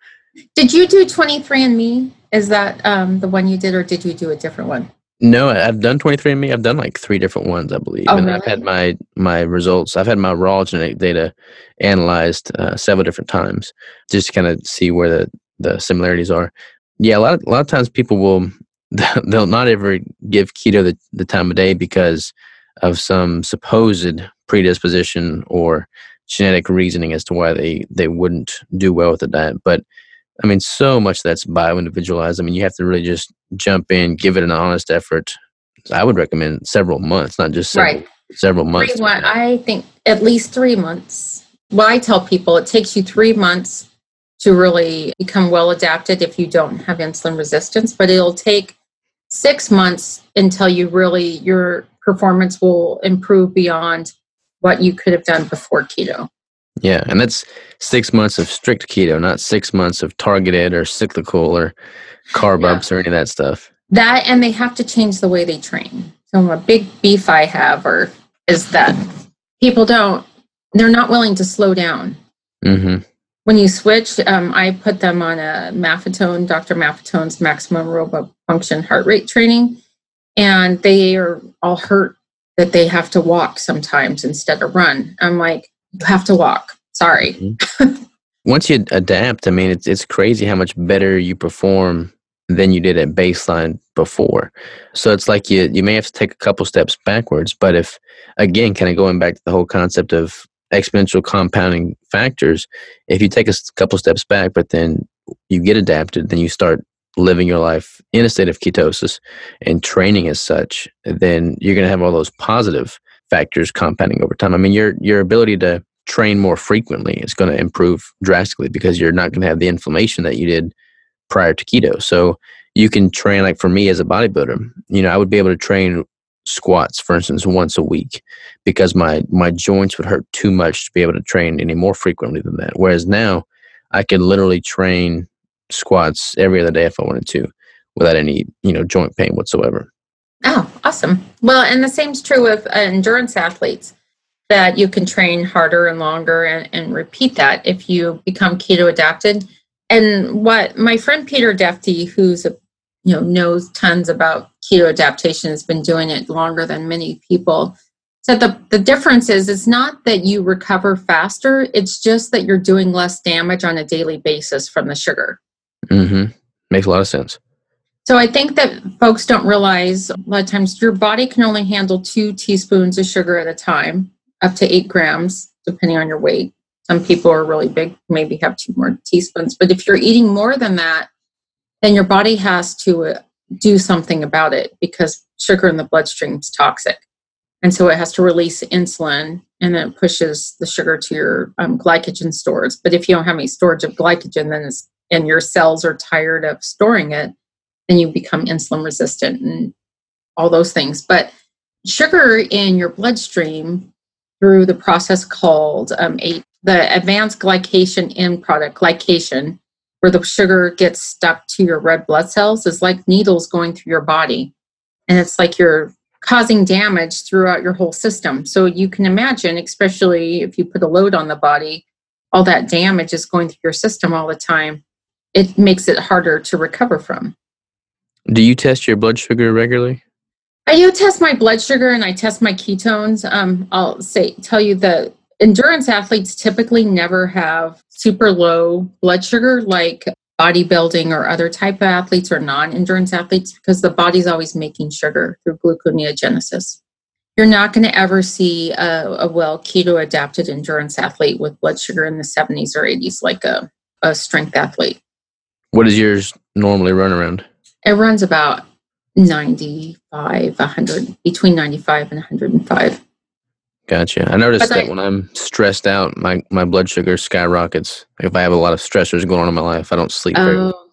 [SPEAKER 1] Did you do 23andMe? Is that um, the one you did, or did you do a different one?
[SPEAKER 2] No, I've done 23andMe. I've done like three different ones, I believe. Oh, and really? I've had my my results. I've had my raw genetic data analyzed uh, several different times, just to kind of see where the the similarities are. Yeah, a lot of, a lot of times people will they'll not ever give keto the, the time of day because of some supposed predisposition or genetic reasoning as to why they they wouldn't do well with the diet. But I mean, so much that's bio individualized. I mean, you have to really just jump in, give it an honest effort. I would recommend several months, not just several, right. several months.
[SPEAKER 1] Three, I think at least three months. Well, I tell people it takes you three months to really become well adapted if you don't have insulin resistance, but it'll take six months until you really, your performance will improve beyond what you could have done before keto.
[SPEAKER 2] Yeah, and that's six months of strict keto, not six months of targeted or cyclical or carb yeah. ups or any of that stuff.
[SPEAKER 1] That and they have to change the way they train. So a big beef I have or is that people don't they're not willing to slow down. Mm-hmm. When you switch, um, I put them on a Maffetone, Dr. Maffetone's maximum aerobic function heart rate training, and they are all hurt that they have to walk sometimes instead of run. I'm like, you have to walk. Sorry. Mm-hmm.
[SPEAKER 2] Once you adapt, I mean, it's it's crazy how much better you perform than you did at baseline before. So it's like you you may have to take a couple steps backwards, but if again, kind of going back to the whole concept of exponential compounding factors, if you take a couple steps back, but then you get adapted, then you start living your life in a state of ketosis and training as such, then you're going to have all those positive factors compounding over time. I mean, your your ability to train more frequently is going to improve drastically because you're not going to have the inflammation that you did prior to keto. So you can train like for me as a bodybuilder, you know, I would be able to train squats, for instance, once a week because my my joints would hurt too much to be able to train any more frequently than that. Whereas now, I can literally train squats every other day if I wanted to, without any you know joint pain whatsoever.
[SPEAKER 1] Oh, awesome. Well, and the same's true with uh, endurance athletes that you can train harder and longer and, and repeat that if you become keto adapted. And what my friend Peter Defty, who's a you know knows tons about keto adaptation, has been doing it longer than many people. So the, the difference is it's not that you recover faster, it's just that you're doing less damage on a daily basis from the sugar.
[SPEAKER 2] Mm-hmm. Makes a lot of sense.
[SPEAKER 1] So I think that folks don't realize a lot of times your body can only handle two teaspoons of sugar at a time, up to eight grams, depending on your weight. Some people are really big, maybe have two more teaspoons. But if you're eating more than that, then your body has to uh, do something about it because sugar in the bloodstream is toxic. And so it has to release insulin and then it pushes the sugar to your um, glycogen stores. But if you don't have any storage of glycogen, then it's, and your cells are tired of storing it, then you become insulin resistant and all those things. But sugar in your bloodstream through the process called um, a, the advanced glycation end product, glycation, where the sugar gets stuck to your red blood cells, is like needles going through your body. And it's like you're causing damage throughout your whole system. So you can imagine, especially if you put a load on the body, all that damage is going through your system all the time. It makes it harder to recover from.
[SPEAKER 2] Do you test your blood sugar regularly?
[SPEAKER 1] I do test my blood sugar and I test my ketones. Um, I'll say tell you that endurance athletes typically never have super low blood sugar like bodybuilding or other type of athletes or non-endurance athletes because the body's always making sugar through gluconeogenesis. You're not going to ever see a, a well keto adapted endurance athlete with blood sugar in the 70s or 80s like a, a strength athlete.
[SPEAKER 2] What does yours normally run around?
[SPEAKER 1] It runs about 95, 100, between 95 and 105.
[SPEAKER 2] Gotcha. I noticed but that I, when I'm stressed out, my, my blood sugar skyrockets. If I have a lot of stressors going on in my life, I don't sleep very well. Oh,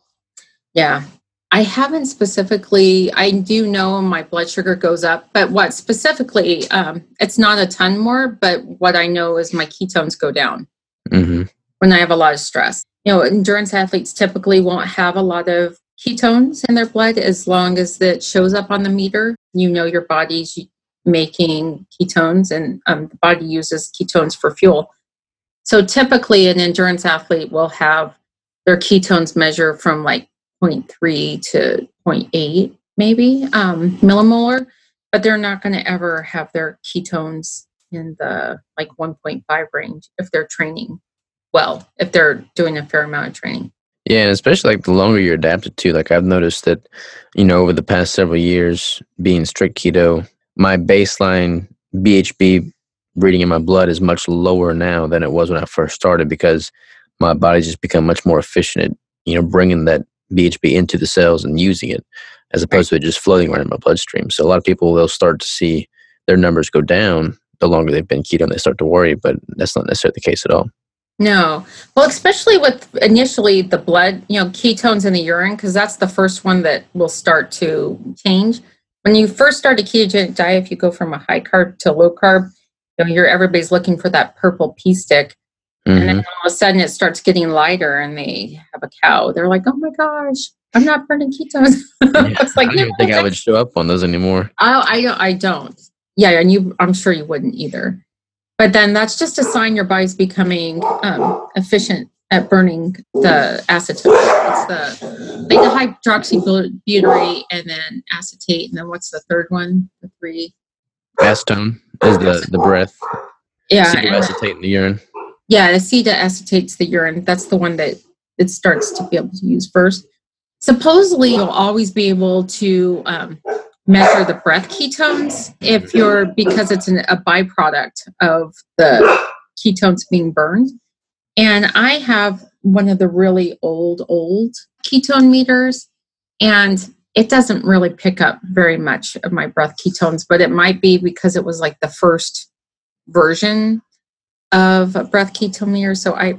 [SPEAKER 1] yeah. I haven't specifically, I do know my blood sugar goes up, but what specifically, um, it's not a ton more, but what I know is my ketones go down mm-hmm. when I have a lot of stress. You know, endurance athletes typically won't have a lot of ketones in their blood as long as it shows up on the meter. You know your body's making ketones, and um, the body uses ketones for fuel. So typically, an endurance athlete will have their ketones measure from like 0.3 to 0.8, maybe um, millimolar, but they're not going to ever have their ketones in the like 1.5 range if they're training well, if they're doing a fair amount of training.
[SPEAKER 2] Yeah, and especially like the longer you're adapted to, like I've noticed that, you know, over the past several years being strict keto, my baseline BHB reading in my blood is much lower now than it was when I first started because my body's just become much more efficient at, you know, bringing that BHB into the cells and using it as opposed right. to it just floating around in my bloodstream. So a lot of people, they'll start to see their numbers go down the longer they've been keto and they start to worry, but that's not necessarily the case at all.
[SPEAKER 1] No. Well, especially with initially the blood, you know, ketones in the urine, because that's the first one that will start to change. When you first start a ketogenic diet, if you go from a high carb to low carb, you know, you're everybody's looking for that purple pee stick. Mm-hmm. And then mm-hmm. all of a sudden it starts getting lighter and they have a cow. They're like, oh my gosh, I'm not burning ketones.
[SPEAKER 2] It's like, I don't think I would show up on those anymore.
[SPEAKER 1] I, I, I don't. Yeah, and you, I'm sure you wouldn't either. But then that's just a sign your body's becoming um, efficient at burning the acetone. It's the like the hydroxybutyrate and then acetate. And then what's the third one? The three?
[SPEAKER 2] Acetone is the, the breath.
[SPEAKER 1] Yeah.
[SPEAKER 2] Acetoacetate in the urine.
[SPEAKER 1] Yeah, acetates the urine. That's the one that it starts to be able to use first. Supposedly, you'll always be able to um, measure the breath ketones if mm-hmm. you're because it's an, a byproduct of the ketones being burned and i have one of the really old old ketone meters and it doesn't really pick up very much of my breath ketones but it might be because it was like the first version of a breath ketone meter so i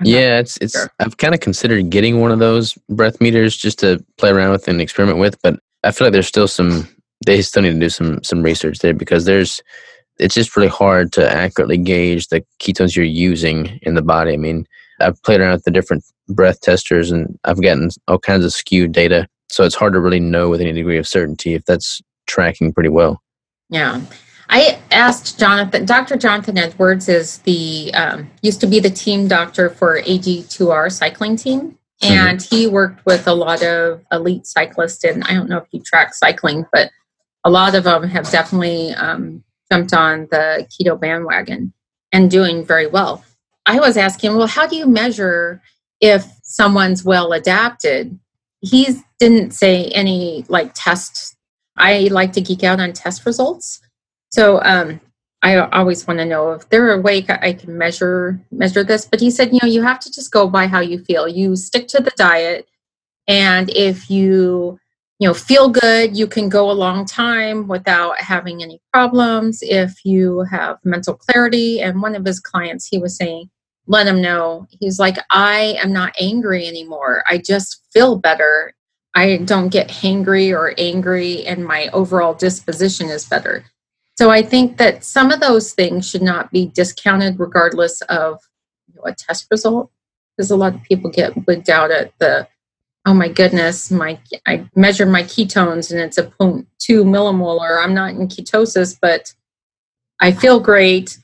[SPEAKER 2] I'm yeah it's it's sure. i've kind of considered getting one of those breath meters just to play around with and experiment with but I feel like there's still some they still need to do some some research there because there's it's just really hard to accurately gauge the ketones you're using in the body. I mean, I've played around with the different breath testers and I've gotten all kinds of skewed data. So it's hard to really know with any degree of certainty if that's tracking pretty well.
[SPEAKER 1] Yeah. I asked Jonathan, Dr. Jonathan Edwards is the, um, used to be the team doctor for AG2R cycling team. Mm-hmm. And mm-hmm. he worked with a lot of elite cyclists. And I don't know if you track cycling, but a lot of them have definitely um, jumped on the keto bandwagon and doing very well. I was asking, well, how do you measure if someone's well adapted? He didn't say any like test. I like to geek out on test results. So um, I always want to know if there a way I can measure measure this. But he said, you know, you have to just go by how you feel. You stick to the diet, and if you you know feel good you can go a long time without having any problems if you have mental clarity and one of his clients he was saying let him know he's like i am not angry anymore i just feel better i don't get hangry or angry and my overall disposition is better so i think that some of those things should not be discounted regardless of you know, a test result because a lot of people get wigged out at the oh my goodness, my I measured my ketones and it's a 0.2 millimolar. I'm not in ketosis, but I feel great.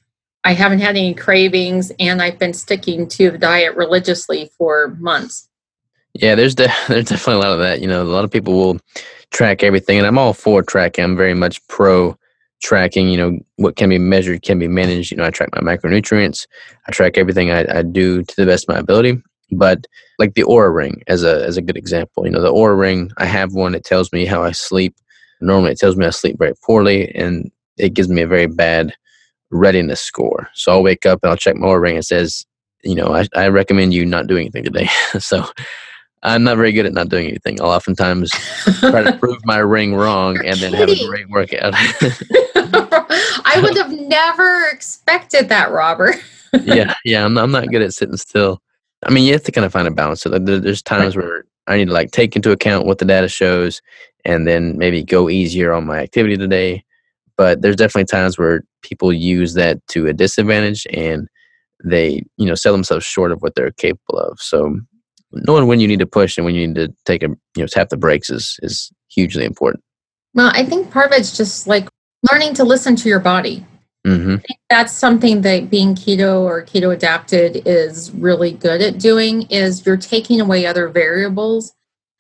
[SPEAKER 1] I haven't had any cravings, and I've been sticking to the diet religiously for months.
[SPEAKER 2] Yeah, there's de- there's definitely a lot of that. You know, a lot of people will track everything, and I'm all for tracking. I'm very much pro tracking. You know, what can be measured can be managed. You know, I track my macronutrients. I track everything I, I do to the best of my ability. But like the Oura ring as a as a good example, you know, the Oura ring, I have one. It tells me how I sleep. Normally, it tells me I sleep very poorly, and it gives me a very bad readiness score. So I'll wake up and I'll check my Oura ring. And it says, you know, I, I recommend you not doing anything today. so I'm not very good at not doing anything. I'll oftentimes try to prove my ring wrong and then have a great workout.
[SPEAKER 1] I would have never expected that, Robert.
[SPEAKER 2] yeah, yeah, I'm, I'm not good at sitting still. I mean, you have to kind of find a balance. So there's times where I need to like take into account what the data shows and then maybe go easier on my activity today. But there's definitely times where people use that to a disadvantage and they, you know, sell themselves short of what they're capable of. So knowing when you need to push and when you need to take a, you know, tap the brakes is, is hugely important.
[SPEAKER 1] Well, I think part of it's just like learning to listen to your body. Mm-hmm. that's something that being keto or keto adapted is really good at doing is you're taking away other variables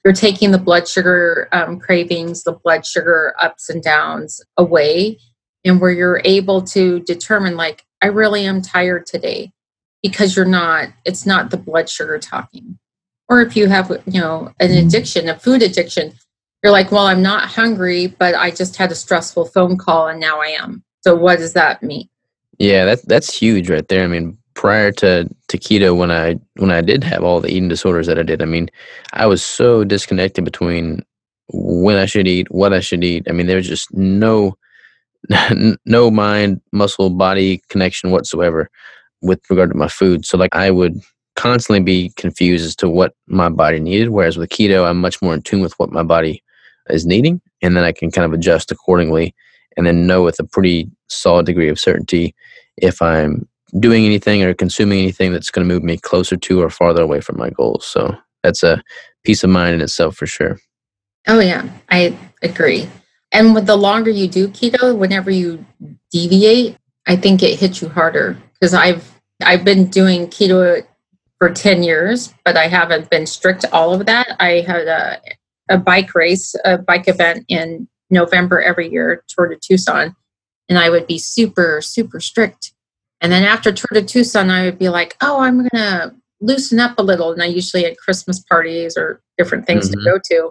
[SPEAKER 1] you're taking the blood sugar um, cravings the blood sugar ups and downs away and where you're able to determine like i really am tired today because you're not it's not the blood sugar talking or if you have you know an mm-hmm. addiction a food addiction you're like well i'm not hungry but i just had a stressful phone call and now i am so what does that mean?
[SPEAKER 2] Yeah, that's that's huge right there. I mean, prior to, to keto when I when I did have all the eating disorders that I did, I mean, I was so disconnected between when I should eat, what I should eat. I mean, there's just no no mind, muscle, body connection whatsoever with regard to my food. So like I would constantly be confused as to what my body needed. Whereas with keto, I'm much more in tune with what my body is needing, and then I can kind of adjust accordingly and then know with a pretty solid degree of certainty if I'm doing anything or consuming anything that's going to move me closer to or farther away from my goals. So that's a peace of mind in itself for sure.
[SPEAKER 1] Oh, yeah, I agree. And with the longer you do keto, whenever you deviate, I think it hits you harder because I've I've been doing keto for 10 years, but I haven't been strict all of that. I had a, a bike race, a bike event in November every year, Tour de Tucson, and I would be super, super strict. And then after Tour de Tucson, I would be like, oh, I'm going to loosen up a little. And I usually had Christmas parties or different things mm-hmm. to go to.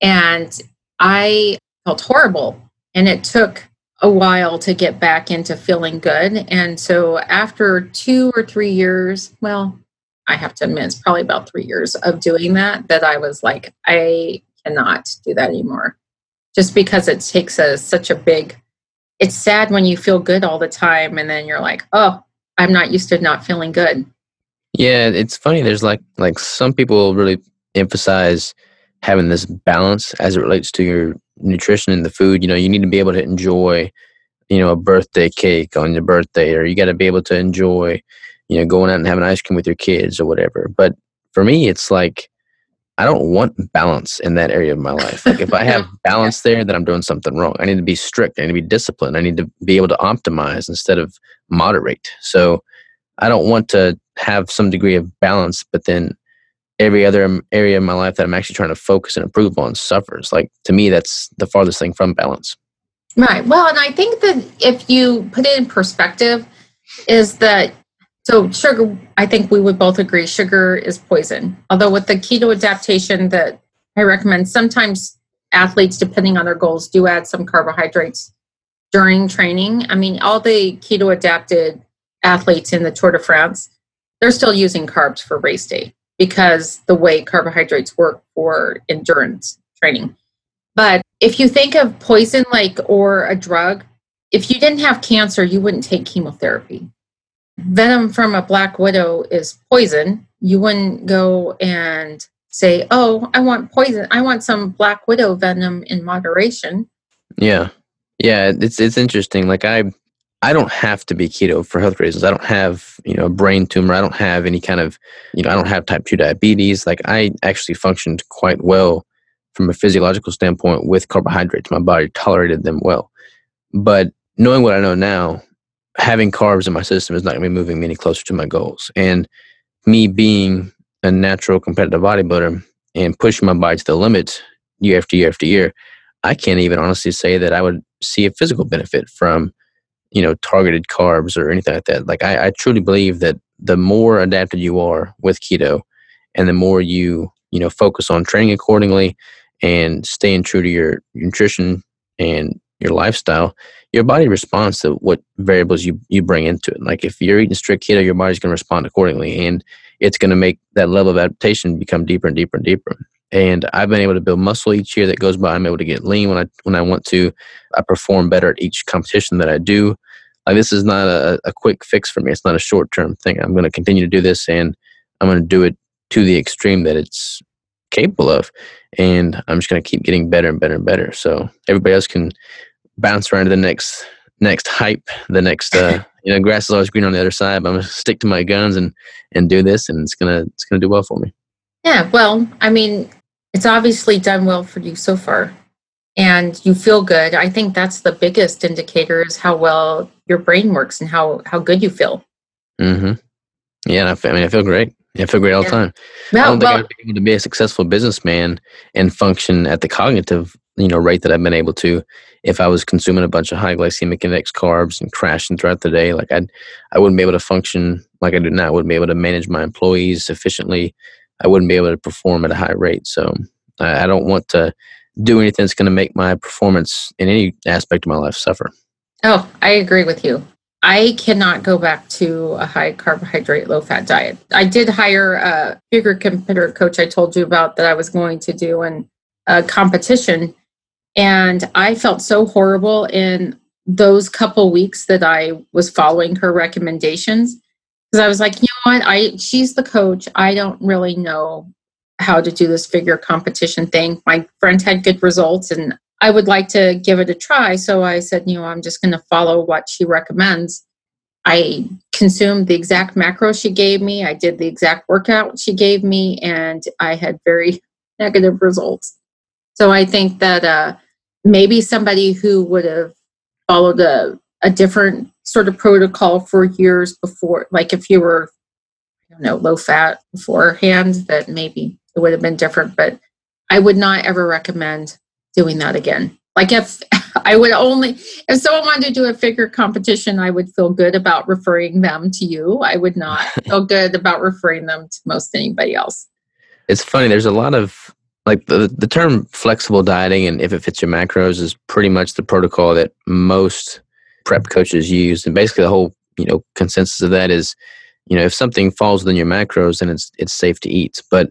[SPEAKER 1] And I felt horrible. And it took a while to get back into feeling good. And so after two or three years, well, I have to admit, it's probably about three years of doing that, that I was like, I cannot do that anymore just because it takes a such a big it's sad when you feel good all the time and then you're like oh i'm not used to not feeling good
[SPEAKER 2] yeah it's funny there's like like some people really emphasize having this balance as it relates to your nutrition and the food. You know, you need to be able to enjoy, you know, a birthday cake on your birthday, or you got to be able to enjoy, you know, going out and having ice cream with your kids or whatever. But for me, it's like I don't want balance in that area of my life. Like if I have balance there, then I'm doing something wrong. I need to be strict. I need to be disciplined. I need to be able to optimize instead of moderate. So I don't want to have some degree of balance, but then every other area of my life that I'm actually trying to focus and improve on suffers. Like to me, that's the farthest thing from balance.
[SPEAKER 1] Right. Well, and I think that if you put it in perspective, is that so sugar, I think we would both agree sugar is poison. Although with the keto adaptation that I recommend, sometimes athletes, depending on their goals, do add some carbohydrates during training. I mean, all the keto adapted athletes in the Tour de France, they're still using carbs for race day because the way carbohydrates work for endurance training. But if you think of poison like or a drug, if you didn't have cancer, you wouldn't take chemotherapy venom from a black widow is poison, you wouldn't go and say, "Oh, I want poison. I want some black widow venom in moderation."
[SPEAKER 2] Yeah. Yeah, it's it's interesting. Like I I don't have to be keto for health reasons. I don't have, you know, a brain tumor. I don't have any kind of, you know, I don't have type 2 diabetes. Like I actually functioned quite well from a physiological standpoint with carbohydrates. My body tolerated them well. But knowing what I know now, having carbs in my system is not going to be moving me any closer to my goals. And me being a natural competitive bodybuilder and pushing my body to the limit year after year after year, I can't even honestly say that I would see a physical benefit from, you know, targeted carbs or anything like that. Like I, I truly believe that the more adapted you are with keto and the more you, you know, focus on training accordingly and staying true to your nutrition and your lifestyle, your body responds to what variables you, you bring into it. Like if you're eating strict keto, your body's going to respond accordingly, and it's going to make that level of adaptation become deeper and deeper and deeper. And I've been able to build muscle each year that goes by. I'm able to get lean when I when I want to. I perform better at each competition that I do. Like this is not a, a quick fix for me. It's not a short term thing. I'm going to continue to do this, and I'm going to do it to the extreme that it's capable of. And I'm just going to keep getting better and better and better. So everybody else can bounce around to the next next hype, the next uh, you know, grass is always green on the other side. But I'm gonna stick to my guns and and do this, and it's gonna it's gonna do well for me.
[SPEAKER 1] Yeah, well, I mean, it's obviously done well for you so far, and you feel good. I think that's the biggest indicator is how well your brain works and how how good you feel.
[SPEAKER 2] Mm-hmm. Yeah, I, mean, I feel great. I feel great all the time. Well, I don't think well, I'd be able to be a successful businessman and function at the cognitive you know rate that I've been able to if I was consuming a bunch of high glycemic index carbs and crashing throughout the day. Like I I wouldn't be able to function like I do now. I wouldn't be able to manage my employees efficiently. I wouldn't be able to perform at a high rate. So I, I don't want to do anything that's going to make my performance in any aspect of my life suffer.
[SPEAKER 1] Oh, I agree with you. I cannot go back to a high carbohydrate, low fat diet. I did hire a figure competitor coach I told you about that I was going to do in a competition and I felt so horrible in those couple weeks that I was following her recommendations because I was like, you know what? I she's the coach. I don't really know how to do this figure competition thing. My friend had good results and I would like to give it a try. So I said, you know, I'm just going to follow what she recommends. I consumed the exact macro she gave me. I did the exact workout she gave me, and I had very negative results. So I think that uh, maybe somebody who would have followed a, a different sort of protocol for years before, like if you were, I don't know, low fat beforehand, that maybe it would have been different. But I would not ever recommend doing that again. Like if I would only, if someone wanted to do a figure competition, I would feel good about referring them to you. I would not feel good about referring them to most anybody else.
[SPEAKER 2] It's funny. There's a lot of like the the term flexible dieting and if it fits your macros is pretty much the protocol that most prep coaches use. And basically the whole you know consensus of that is you know if something falls within your macros then it's it's safe to eat. But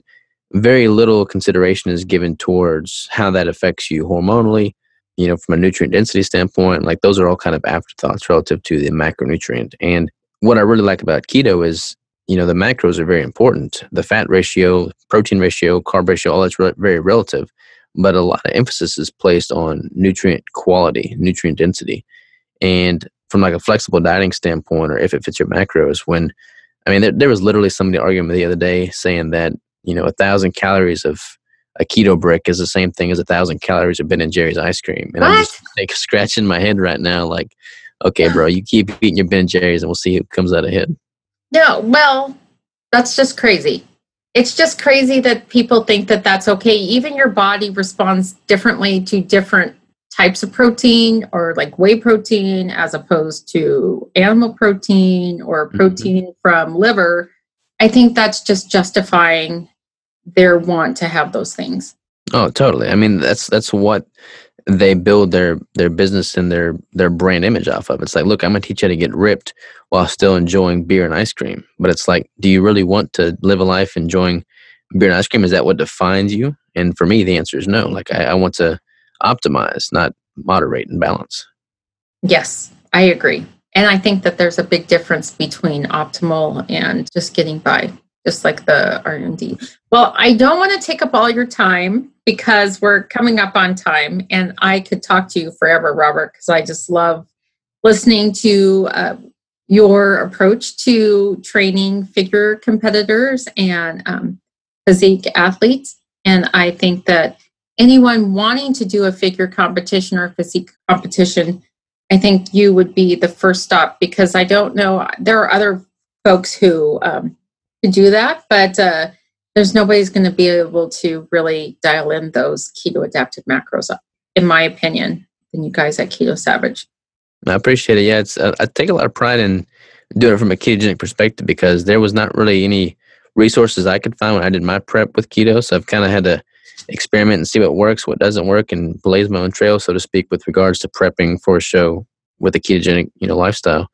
[SPEAKER 2] very little consideration is given towards how that affects you hormonally you know from a nutrient density standpoint. Like those are all kind of afterthoughts relative to the macronutrient. And what i really like about keto is you know the macros are very important the fat ratio protein ratio carb ratio all that's re- very relative but a lot of emphasis is placed on nutrient quality, nutrient density. And from like a flexible dieting standpoint, or if it fits your macros, when I mean, there, there was literally somebody arguing the other day saying that you know a thousand calories of a keto brick is the same thing as a thousand calories of Ben and Jerry's ice cream, and
[SPEAKER 1] What?
[SPEAKER 2] I'm just like scratching my head right now, like, okay, bro, you keep eating your Ben and Jerry's, and we'll see who comes out ahead.
[SPEAKER 1] No, well, that's just crazy. It's just crazy that people think that that's okay. Even your body responds differently to different types of protein or like whey protein as opposed to animal protein or
[SPEAKER 2] Mhm.
[SPEAKER 1] protein from liver. I think that's just justifying their want to have those things.
[SPEAKER 2] Oh, totally. I mean, that's that's what they build their their business and their their brand image off of. It's like, look, I'm gonna teach you how to get ripped while still enjoying beer and ice cream. But it's like, do you really want to live a life enjoying beer and ice cream? Is that what defines you? And for me, the answer is no. Like, I, I want to optimize, not moderate and balance.
[SPEAKER 1] Yes, I agree. And I think that there's a big difference between optimal and just getting by, just like the R&D. Well, I don't want to take up all your time because we're coming up on time and I could talk to you forever, Robert, because I just love listening to uh, your approach to training figure competitors and um, physique athletes. And I think that anyone wanting to do a figure competition or physique competition I think you would be the first stop because I don't know. There are other folks who um, could do that, but uh, there's nobody's going to be able to really dial in those keto adapted macros, in my opinion, than you guys at Keto Savage.
[SPEAKER 2] I appreciate it. Yeah, it's uh, I take a lot of pride in doing it from a ketogenic perspective because there was not really any resources I could find when I did my prep with keto. So I've kind of had to experiment and see what works, what doesn't work, and blaze my own trail, so to speak, with regards to prepping for a show with a ketogenic, you know, lifestyle.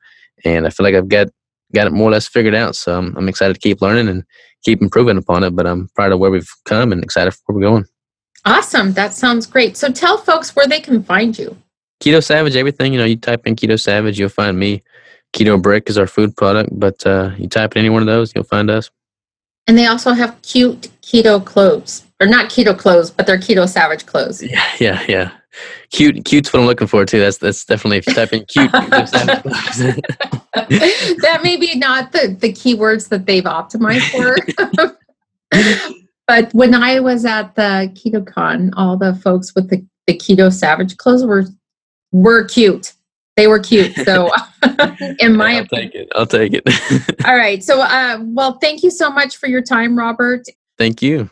[SPEAKER 2] And I feel like I've got got it more or less figured out. So I'm, I'm excited to keep learning and keep improving upon it. But I'm proud of where we've come and excited for where we're going.
[SPEAKER 1] Awesome. That sounds great. So tell folks where they can find you.
[SPEAKER 2] Keto Savage, everything. You know, you type in Keto Savage, you'll find me. Keto Brick is our food product, but uh, you type in any one of those, you'll find us.
[SPEAKER 1] And they also have cute keto clothes, or not keto clothes, but they're Keto Savage clothes.
[SPEAKER 2] Yeah, yeah, yeah. Cute, cute's what I'm looking for too. That's that's definitely if you type in cute.
[SPEAKER 1] That may be not the, the keywords that they've optimized for. but when I was at the KetoCon, all the folks with the, the Keto Savage clothes were were cute. They were cute. So in my
[SPEAKER 2] I'll
[SPEAKER 1] opinion.
[SPEAKER 2] take it. I'll take it.
[SPEAKER 1] All right. So uh, well, thank you so much for your time, Robert.
[SPEAKER 2] Thank you.